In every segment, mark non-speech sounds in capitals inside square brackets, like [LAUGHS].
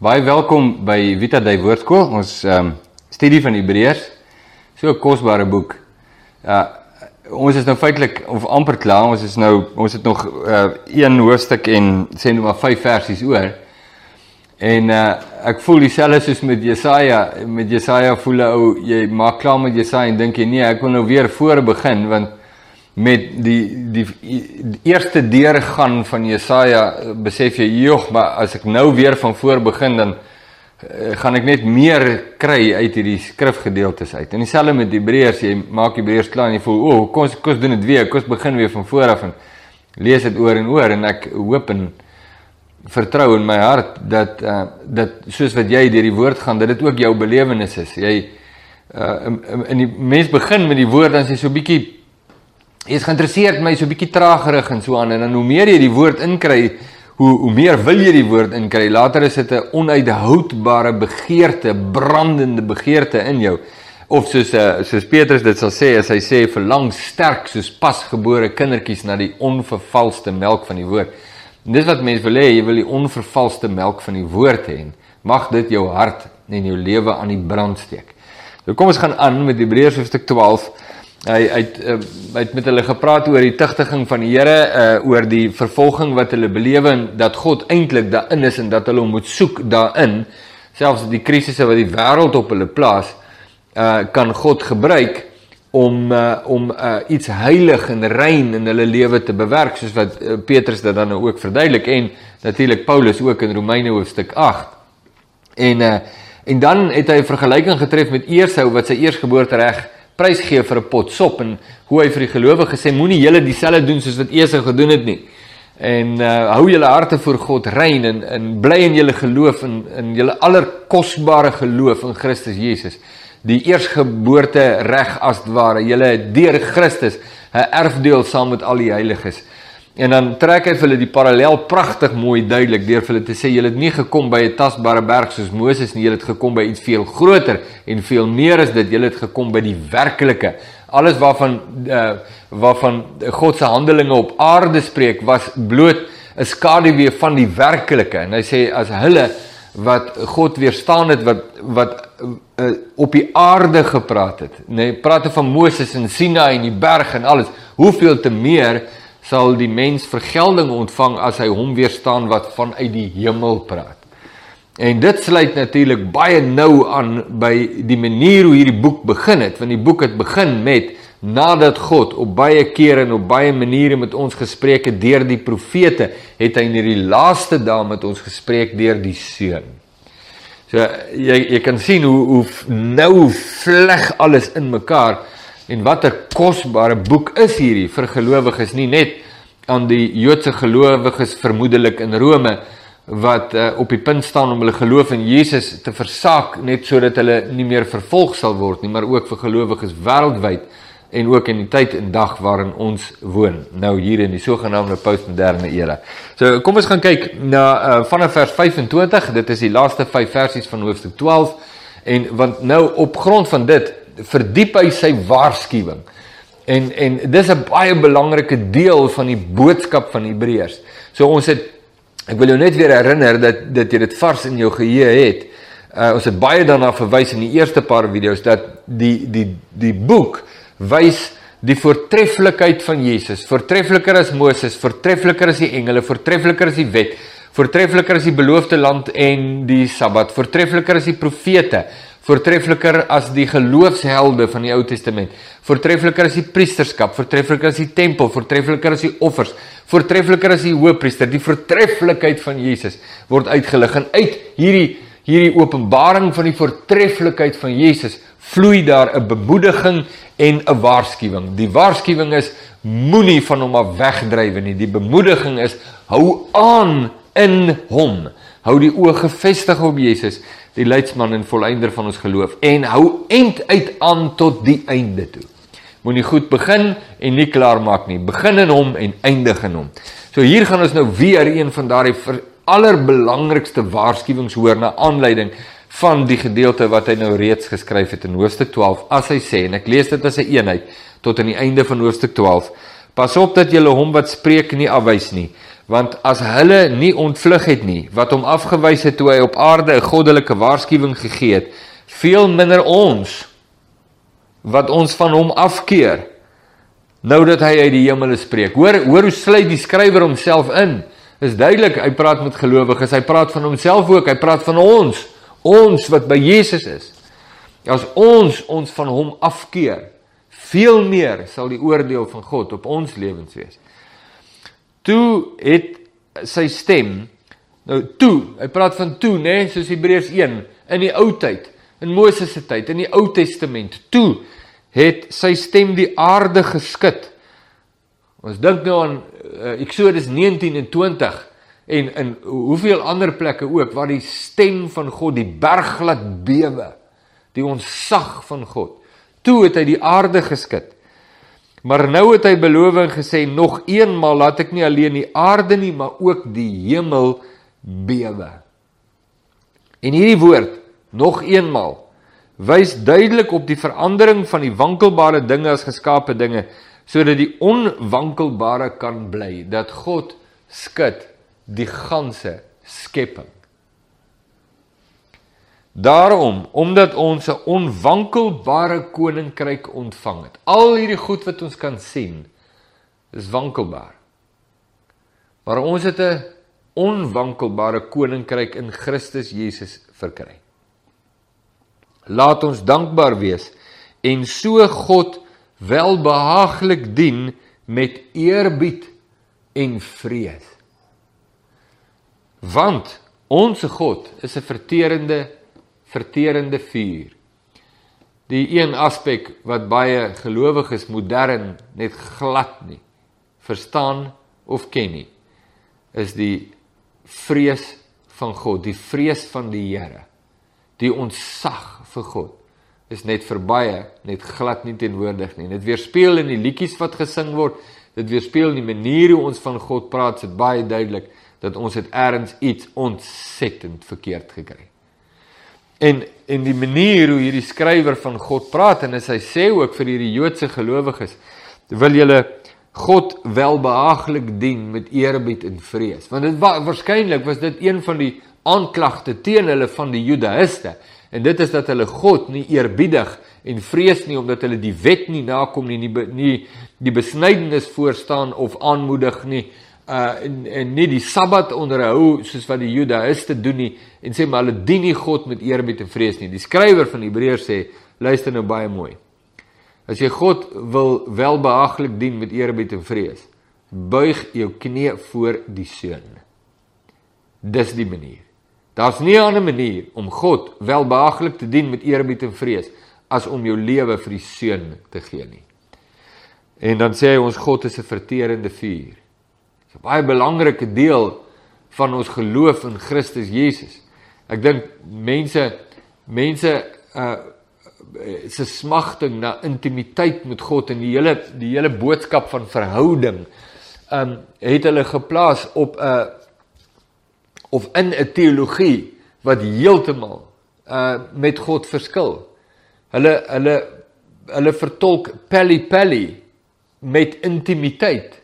Baie welkom by Vita Dei Woordskool. Ons ehm um, studie van Hebreërs. So 'n kosbare boek. Uh ons is nou feitelik of amper klaar. Ons is nou ons het nog uh een hoofstuk en sê nou maar 5 versies oor. En uh ek voel dieselfde soos met Jesaja. Met Jesaja voel ou jy maak klaar met Jesaja en dink jy nee, ek wil nou weer voor begin want met die die, die eerste deurgaan van Jesaja besef jy jog maar as ek nou weer van voor begin dan uh, gaan ek net meer kry uit hierdie skrifgedeeltes uit. En dieselfde met Hebreërs, jy maak Hebreërs klaar en jy voel o, oh, kom kom doen dit weer, kom begin weer van voor af en lees dit oor en oor en ek hoop en vertrou in my hart dat uh, dat soos wat jy deur die woord gaan dat dit ook jou belewenis is. Jy uh, in, in die mens begin met die woord dan sê so 'n bietjie Jy is geïnteresseerd my so bietjie traaggerig en so aan en dan hoe meer jy die woord inkry, hoe hoe meer wil jy die woord inkry. Later is dit 'n onuithoudbare begeerte, brandende begeerte in jou. Of soos uh, soos Petrus dit sal sê as hy sê verlang sterk soos pasgebore kindertjies na die onvervalste melk van die woord. En dis wat mense wil hê, jy wil die onvervalste melk van die woord hê. Mag dit jou hart en jou lewe aan die brand steek. Nou kom ons gaan aan met Hebreërs hoofstuk 12 hy het, uh, hy het met hulle gepraat oor die tugtiging van die Here uh oor die vervolging wat hulle belewe en dat God eintlik daarin is en dat hulle hom moet soek daarin. Selfs die krisisse wat die wêreld op hulle plaas uh kan God gebruik om uh, om uh, iets heilig en rein in hulle lewe te bewerk soos wat uh, Petrus dit dan ook verduidelik en natuurlik Paulus ook in Romeine hoofstuk 8 en uh, en dan het hy 'n vergelyking getref met Esau wat sy eersgeboorte reg prys gee vir 'n pot sop en hoe hy vir die gelowiges sê moenie julle dieselfde doen soos wat Esau gedoen het nie. En uh hou julle harte voor God rein en en bly in julle geloof en in julle allerkosbare geloof in Christus Jesus. Die eersgeboorte reg as ware, julle deur Christus 'n erfdeel saam met al die heiliges. En dan trek hy vir hulle die parallel pragtig mooi duidelik deur vir hulle te sê julle het nie gekom by 'n tasbare berg soos Moses nie, julle het gekom by iets veel groter en veel meer as dit. Julle het gekom by die werklike. Alles waarvan uh waarvan God se handelinge op aarde spreek was bloot 'n skaduwee van die werklike. En hy sê as hulle wat God weerstaan het wat wat uh, op die aarde gepraat het, nê, nee, praat van Moses en Sinai en die berg en alles, hoeveel te meer sal die mens vergelding ontvang as hy hom weerstaan wat vanuit die hemel praat. En dit sluit natuurlik baie nou aan by die manier hoe hierdie boek begin het, want die boek het begin met nadat God op baie kere en op baie maniere met ons gespreek het deur die profete, het hy in hierdie laaste dae met ons gespreek deur die seun. So jy jy kan sien hoe hoe nou vleg alles in mekaar. En watter kosbare boek is hierdie vir gelowiges nie net aan die Joodse gelowiges vermoedelik in Rome wat uh, op die punt staan om hulle geloof in Jesus te versaak net sodat hulle nie meer vervolg sal word nie maar ook vir gelowiges wêreldwyd en ook in die tyd en dag waarin ons woon nou hier in die sogenaamde postmoderne era. So kom ons gaan kyk na uh, vanaf vers 25 dit is die laaste 5 versies van hoofstuk 12 en want nou op grond van dit verdiep hy sy waarskuwing. En en dis 'n baie belangrike deel van die boodskap van Hebreërs. So ons het ek wil jou net weer herinner dat dat jy dit vars in jou geheue het. Uh, ons het baie daarna verwys in die eerste paar video's dat die die die boek wys die voortreffelikheid van Jesus, voortreffeliker as Moses, voortreffeliker as die engele, voortreffeliker as die wet, voortreffeliker as die beloofde land en die Sabbat, voortreffeliker as die profete voortreffeliker as die geloofshelde van die Ou Testament, voortreffeliker as die priesterskap, voortreffeliker as die tempel, voortreffeliker as die offers, voortreffeliker as die hoëpriester. Die voortreffelikheid van Jesus word uitgelig en uit hierdie hierdie openbaring van die voortreffelikheid van Jesus vloei daar 'n bemoediging en 'n waarskuwing. Die waarskuwing is moenie van hom af wegdrywe nie. Die bemoediging is hou aan in hom. Hou die oë gefestig op Jesus die leidsman en volleinder van ons geloof en hou end uit aan tot die einde toe. Moenie goed begin en nie klaar maak nie. Begin in hom en eindig in hom. So hier gaan ons nou weer een van daardie allerbelangrikste waarskuwings hoor na aanleiding van die gedeelte wat hy nou reeds geskryf het in hoofstuk 12 as hy sê en ek lees dit as 'n een eenheid tot aan die einde van hoofstuk 12. Pas op dat jy hom wat spreek nie afwys nie Want as hulle nie ontvlug het nie wat hom afgewys het toe hy op aarde 'n goddelike waarskuwing gegee het, veel minder ons wat ons van hom afkeer. Nou dat hy uit die hemele spreek. Hoor hoor hoe sluit die skrywer homself in. Is duidelik hy praat met gelowiges. Hy praat van homself ook. Hy praat van ons, ons wat by Jesus is. As ons ons van hom afkeer, veel meer sal die oordeel van God op ons lewens wees. Toe het sy stem nou toe, hy praat van toe nê, nee, soos Hebreërs 1 in die ou tyd, in Moses se tyd, in die Ou Testament. Toe het sy stem die aarde geskud. Ons dink nou aan uh, Eksodus 19 en 20 en in hoeveel ander plekke ook waar die stem van God die berg laat bewe, die ontsag van God. Toe het hy die aarde geskud. Maar nou het hy beloof en gesê nog eenmal laat ek nie alleen die aarde nie, maar ook die hemel bewe. En hierdie woord nog eenmal wys duidelik op die verandering van die wankelbare dinge as geskape dinge sodat die onwankelbare kan bly dat God skud die ganse skepping. Daarom, omdat ons 'n onwankelbare koninkryk ontvang het. Al hierdie goed wat ons kan sien, is wankelbaar. Maar ons het 'n onwankelbare koninkryk in Christus Jesus verkry. Laat ons dankbaar wees en so God welbehaaglik dien met eerbied en vrees. Want ons God is 'n verterende verterende vuur. Die een aspek wat baie gelowiges modern net glad nie verstaan of ken nie, is die vrees van God, die vrees van die Here. Die ontsag vir God is net verbaie, net glad nie teenwoordig nie. Dit weerspieël in die liedjies wat gesing word, dit weerspieël in die manier hoe ons van God praat, dit baie duidelik dat ons het ergens iets ontsettend verkeerd gekry. En en die manier hoe hierdie skrywer van God praat en hy sê ook vir hierdie Joodse gelowiges, wil julle God welbehaaglik dien met eerbied en vrees. Want dit wa waarskynlik was dit een van die aanklagte teen hulle van die Judaïste. En dit is dat hulle God nie eerbiedig en vrees nie omdat hulle die wet nie nakom nie, nie nie die besnydenis voorstaan of aanmoedig nie uh en, en nie die Sabbat onderhou soos wat die Judaïste doen nie en sê maar hulle dien nie God met eerbied en vrees nie. Die skrywer van Hebreërs sê, luister nou baie mooi. As jy God wil welbehaaglik dien met eerbied en vrees, buig jou knie voor die seun. Dis die manier. Daar's nie 'n ander manier om God welbehaaglik te dien met eerbied en vrees as om jou lewe vir die seun te gee nie. En dan sê hy ons God is 'n verterende vuur. 'n baie belangrike deel van ons geloof in Christus Jesus. Ek dink mense mense uh se smagting na intimiteit met God en die hele die hele boodskap van verhouding um het hulle geplaas op 'n uh, of in 'n teologie wat heeltemal uh met God verskil. Hulle hulle hulle vertolk pelly pelly met intimiteit.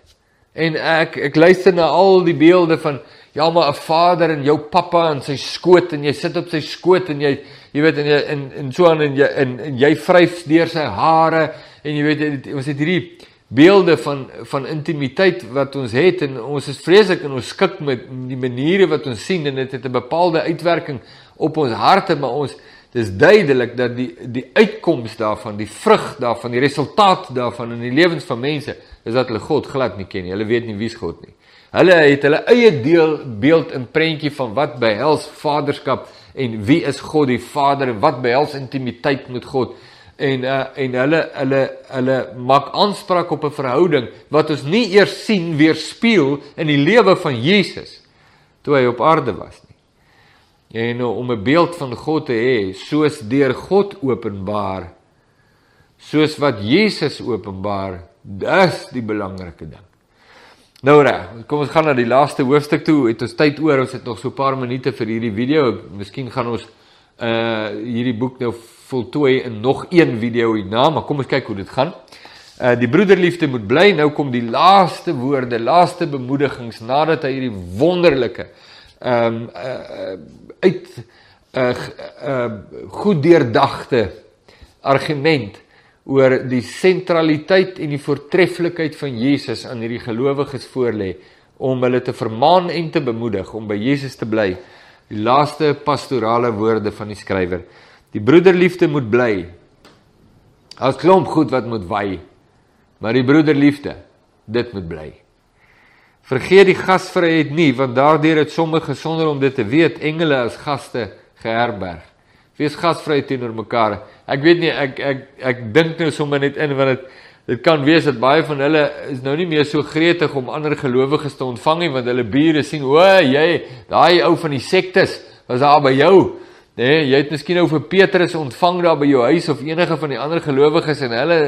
En ek ek luister na al die beelde van ja maar 'n vader en jou pappa en sy skoot en jy sit op sy skoot en jy jy weet en jy en en so aan en jy en, en jy vryf deur sy hare en jy weet ons het hierdie beelde van van intimiteit wat ons het en ons is vreeslik en ons skik met die maniere wat ons sien en dit het 'n bepaalde uitwerking op ons harte maar ons dis duidelik dat die die uitkoms daarvan die vrug daarvan die resultaat daarvan in die lewens van mense is dat hulle God glad nie ken nie hulle weet nie wie's God nie Hulle het hulle eie deel beeld in prentjie van wat behels vaderskap en wie is God die Vader en wat behels intimiteit met God en uh, en hulle hulle hulle maak aanspraak op 'n verhouding wat ons nie eers sien weerspieël in die lewe van Jesus toe hy op aarde was. En nou, om 'n beeld van God te hê soos deur God openbaar soos wat Jesus openbaar, dis die belangrike ding. Nou reg, kom ons gaan na die laaste hoofstuk toe. Het ons tyd oor? Ons het nog so 'n paar minute vir hierdie video. Miskien gaan ons uh hierdie boek nou voltooi in nog een video hierna, maar kom ons kyk hoe dit gaan. Uh die broederliefde moet bly. Nou kom die laaste woorde, laaste bemoedigings nadat hy hierdie wonderlike ehm um, uh, uit 'n uh, uh, goed deurdagte argument oor die sentraliteit en die voortreffelikheid van Jesus aan hierdie gelowiges voorlê om hulle te vermaan en te bemoedig om by Jesus te bly. Die laaste pastorale woorde van die skrywer. Die broederliefde moet bly. As klomp goed wat moet wy. Maar die broederliefde, dit moet bly. Vergeet die gasvryheid nie, want daardeur het sommige sonder om dit te weet engele as gaste geherberg. Wees gasvry teenoor mekaar. Ek weet nie ek ek ek dink nou sommer net in want dit dit kan wees dat baie van hulle is nou nie meer so gretig om ander gelowiges te ontvang nie want hulle bure sien o, jy, daai ou van die sektes was daar by jou. Nee, jy het miskien nou vir Petrus ontvang daar by jou huis of enige van die ander gelowiges en hulle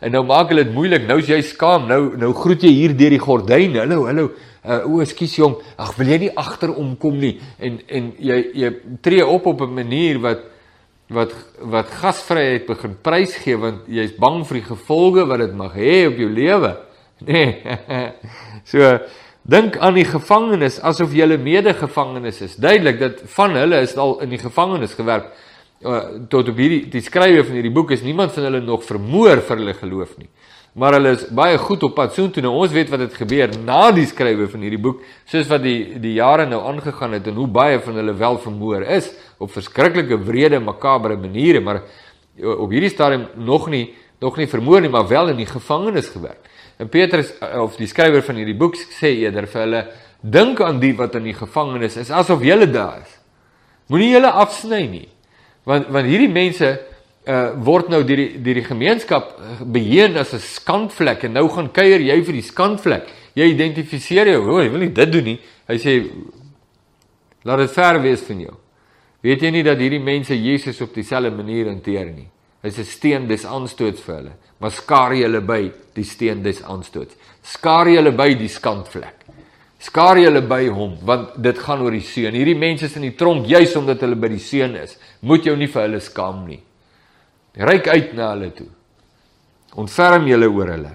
en nou maak hulle dit moeilik. Nou is jy skaam. Nou nou groet jy hier deur die gordyn. Hallo, hallo. Uh, o, ekskuus jong. Ag, wil jy nie agterom kom nie? En en jy jy tree op op 'n manier wat wat wat gasvryheid begin prys gee want jy's bang vir die gevolge wat dit mag hê op jou lewe. [LAUGHS] Nee. [LAUGHS] so Dink aan die gevangenes asof jy 'n medegevangenes is. Duidelik dat van hulle is al in die gevangenis gewerk. Uh, tot op hierdie die skrywer van hierdie boek is niemand van hulle nog vermoor vir hulle geloof nie. Maar hulle is baie goed op pad soontoe. Nou ons weet wat het gebeur na die skrywer van hierdie boek, soos wat die die jare nou aangegaan het en hoe baie van hulle wel vermoor is op verskriklike wrede makabre maniere, maar uh, op hierdie stadium nog nie nog nie vermoor nie, maar wel in die gevangenis gewerk. En Petrus eh, of die skrywer van hierdie boek sê eerder vir hulle dink aan die wat in die gevangenis is asof julle daar is. Moenie julle afsny nie. Want want hierdie mense uh word nou deur die deur die gemeenskap eh, beheen as 'n skandvlek en nou gaan kuier jy vir die skandvlek. Jy identifiseer jou, hoor, jy wil nie dit doen nie. Hy sê laat dit ver wees van jou. Weet jy nie dat hierdie mense Jesus op dieselfde manier hanteer nie? Hy's 'n steen des aanstoots vir hulle. Maar skaar julle by die steen des aanstoots. Skaar julle by die skandvlek. Skaar julle by hom want dit gaan oor die seun. Hierdie mense is in die tronk juis omdat hulle by die seun is. Moet jou nie vir hulle skaam nie. Ryk uit na hulle toe. Ontferm julle oor hulle.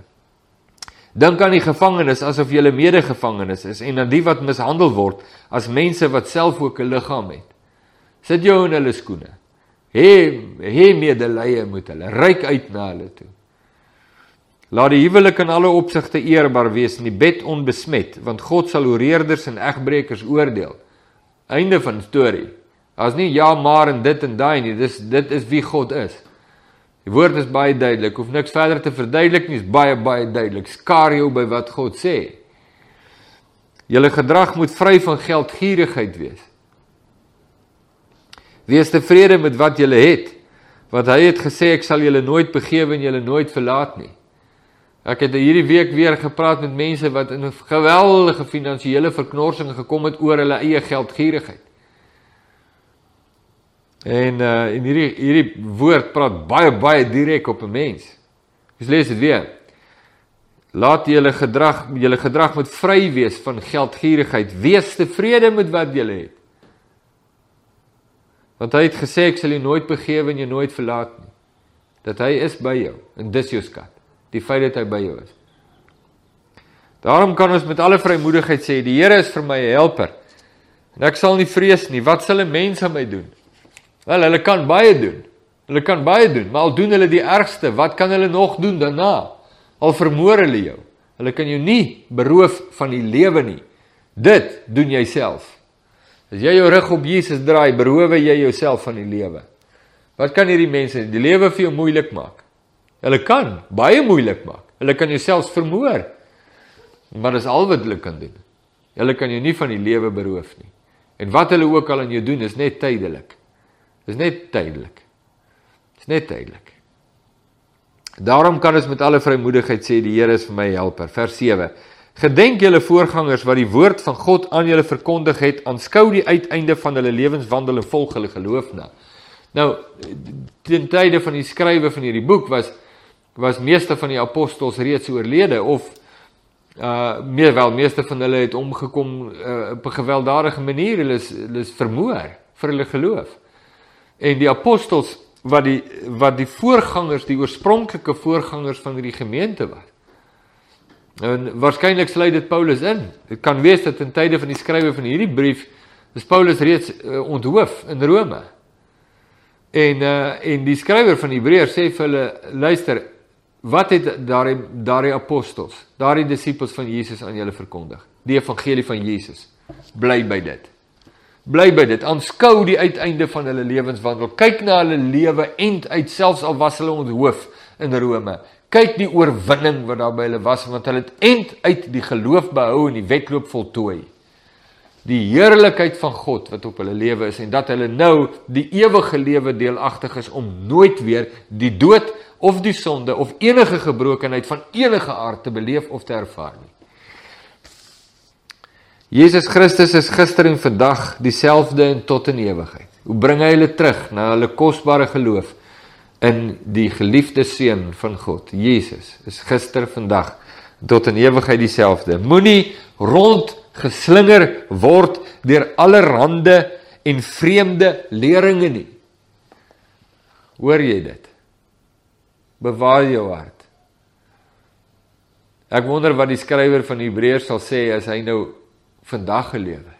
Dink aan die gevangenes asof julle medegevangenes is en aan die wat mishandel word as mense wat self ook 'n liggaam het. Sit jou in hulle skoene. Hê hê medelee met hulle, ryk uit na hulle toe. Laat die huwelik in alle opsigte eerbaar wees en die bed onbesmet, want God sal oreerders en egbreekers oordeel. Einde van storie. As nie ja maar en dit en daai nie, dis dit is wie God is. Die woord is baie duidelik, hoef niks verder te verduidelik nie, is baie baie duidelik. Skaar jou by wat God sê. Julle gedrag moet vry van geldgierigheid wees. Wees tevrede met wat jy het. Want hy het gesê ek sal julle nooit begewe en julle nooit verlaat nie. Ek het hierdie week weer gepraat met mense wat in 'n geweldige finansiële verknorsing gekom het oor hulle eie geldgierigheid. En uh en hierdie hierdie woord praat baie baie direk op 'n mens. Ons lees dit weer. Laat julle gedrag julle gedrag moet vry wees van geldgierigheid. Wees tevrede met wat julle het. Want hy het gesê ek sal jou nooit begewe en jou nooit verlaat nie. Dat hy is by jou en dis jou skat. Die feit dat hy by jou is. Daarom kan ons met alle vrymoedigheid sê die Here is vir my 'n helper. En ek sal nie vrees nie. Wat sal 'n mens aan my doen? Wel, hulle kan baie doen. Hulle kan baie doen, maar al doen hulle die ergste, wat kan hulle nog doen daarna? Al vermoor hulle jou. Hulle kan jou nie beroof van die lewe nie. Dit doen jy self. As jy jou rug op Jesus draai, beroof jy jouself van die lewe. Wat kan hierdie mense die lewe vir jou moeilik maak? Hulle kan baie moeilik maak. Hulle kan jouself vermoor. Maar dis al wat hulle kan doen. Hulle kan jou nie van die lewe beroof nie. En wat hulle ook al aan jou doen, is net tydelik. Dis net tydelik. Dis net tydelik. Daarom kan ons met alle vrymoedigheid sê die Here is vir my helper. Vers 7. Gedenk julle voorgangers wat die woord van God aan julle verkondig het, aanskou die uiteinde van hulle lewenswandel en volg hulle geloof na. Nou, ten tye van die skrywe van hierdie boek was was meeste van die apostels reeds oorlede of uh meer wel meeste van hulle het omgekom uh, op 'n gewelddadige manier, hulle is hulle is vermoor vir hulle geloof. En die apostels wat die wat die voorgangers, die oorspronklike voorgangers van hierdie gemeente was. En waarskynlik sluit dit Paulus in. Dit kan wees dat in tye van die skrywe van hierdie brief is Paulus reeds uh, onthoof in Rome. En uh en die skrywer van Hebreërs sê vir hulle luister, wat het daardie daardie apostels, daardie disippels van Jesus aan julle verkondig? Die evangelie van Jesus. Bly by dit. Bly by dit. Aanskou die uiteinde van hulle lewenswandel. Kyk na hulle lewe end uit selfs al was hulle onthoof in Rome. Kyk die oorwinning wat daar by hulle was want hulle het end uit die geloof behou en die wedloop voltooi die heerlikheid van God wat op hulle lewe is en dat hulle nou die ewige lewe deelagtig is om nooit weer die dood of die sonde of enige gebrokenheid van enige aard te beleef of te ervaar nie. Jesus Christus is gister en vandag dieselfde en tot in ewigheid. Hoe bring hy hulle terug na hulle kosbare geloof in die geliefde seun van God? Jesus is gister, vandag tot in ewigheid dieselfde. Moenie rond geslinger word deur allerhande en vreemde leringe nie. Hoor jy dit? Bewaar jou hart. Ek wonder wat die skrywer van Hebreërs sal sê as hy nou vandag gelewe.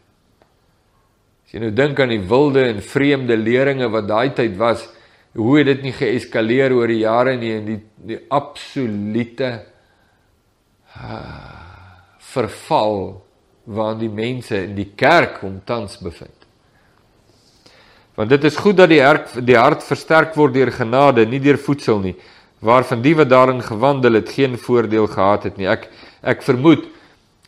As jy nou dink aan die wilde en vreemde leringe wat daai tyd was, hoe het dit nie geeskaleer oor die jare nie en die die absolute uh, verval waarin die mense in die kerk hom tans bevind. Want dit is goed dat die hart die hart versterk word deur genade, nie deur voedsel nie, waarvan die wat daarin gewandel het geen voordeel gehad het nie. Ek ek vermoed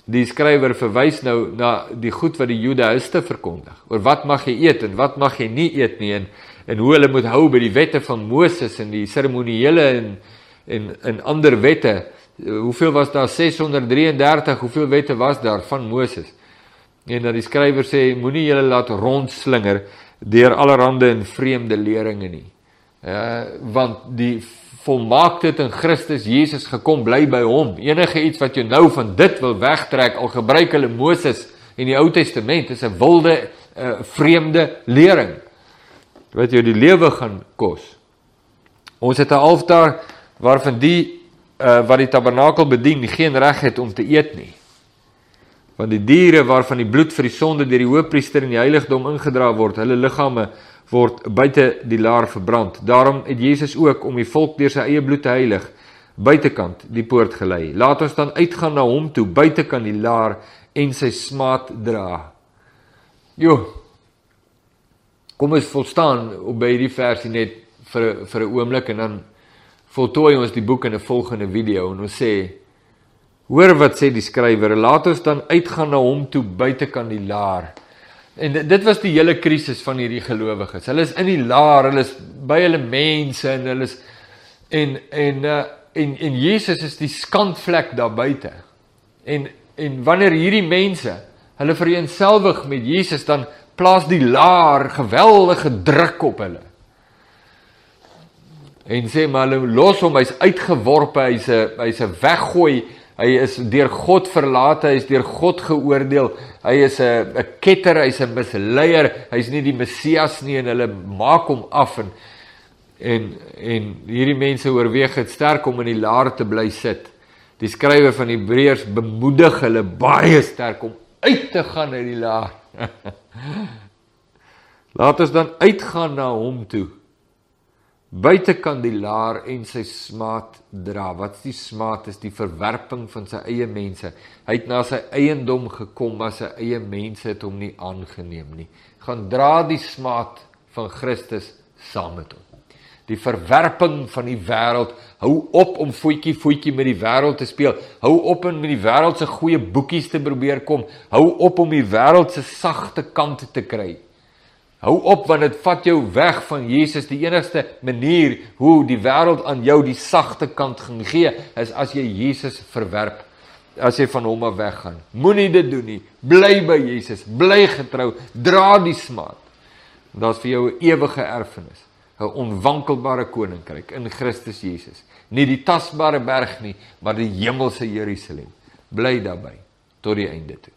die skrywer verwys nou na die goed wat die Judaïste verkondig. Oor wat mag jy eet en wat mag jy nie eet nie en en hoe hulle moet hou by die wette van Moses en die seremonieele en en en ander wette. Hoeveel was daar? 633 hoeveel wette was daar van Moses? En dat die skrywer sê moenie julle laat rondslinger deur allerhande en vreemde leringe nie. Uh, want die volmaaktheid in Christus Jesus gekom bly by hom enige iets wat jy nou van dit wil wegtrek al gebruik hulle Moses in die Ou Testament is 'n wilde uh, vreemde lering wat jou die lewe gaan kos ons het 'n altaar waarvan die uh, wat die tabernakel bedien geen reg het om te eet nie. Want die diere waarvan die bloed vir die sonde deur die hoofpriester in die heiligdom ingedra word, hulle liggame word buite die laar verbrand. Daarom het Jesus ook om die volk deur sy eie bloed te heilig buitekant die poort gelei. Laat ons dan uitgaan na hom toe buitekant die laar en sy smaad dra. Jo. Kom ons volstaan op by hierdie versie net vir vir 'n oomblik en dan voltooi ons die boek in 'n volgende video en ons sê hoor wat sê die skrywer laat ons dan uitgaan na hom toe buite kan die laar. En dit was die hele krisis van hierdie gelowiges. Hulle is in die laar hulle is by hulle mense en hulle is en en uh, en en Jesus is die skandvlek daar buite. En en wanneer hierdie mense hulle vereenselwig met Jesus dan plaas die laar geweldige druk op hulle. En sê maar hulle los hom, hy's uitgeworpe, hy's 'n hy's 'n weggooi. Hy is deur God verlate, hy's deur God geoordeel. Hy is 'n 'n ketter, hy's 'n misleier. Hy's nie die Messias nie en hulle maak hom af en en en hierdie mense oorweeg dit sterk om in die laar te bly sit. Die skrywer van Hebreërs bemoedig hulle baie sterk om uit te gaan uit die laar. [LAUGHS] Laat ons dan uitgaan na hom toe buitekant die laar en sy smaad dra. Wat is die smaad? Is die verwerping van sy eie mense. Hy het na sy eiendom gekom, maar sy eie mense het hom nie aangeneem nie. Gaan dra die smaad van Christus saam met hom. Die verwerping van die wêreld. Hou op om voetjie voetjie met die wêreld te speel. Hou op om met die wêreld se goeie boekies te probeer kom. Hou op om die wêreld se sagte kante te kry. Hou op want dit vat jou weg van Jesus. Die enigste manier hoe die wêreld aan jou die sagte kant gaan gee, is as jy Jesus verwerp. As jy van hom af weggaan. Moenie dit doen nie. Bly by Jesus. Bly getrou. Dra die smaad. Daar's vir jou 'n ewige erfenis, 'n onwankelbare koninkryk in Christus Jesus. Nie die tasbare berg nie, maar die hemelse Jerusalem. Bly daarbey tot die einde toe.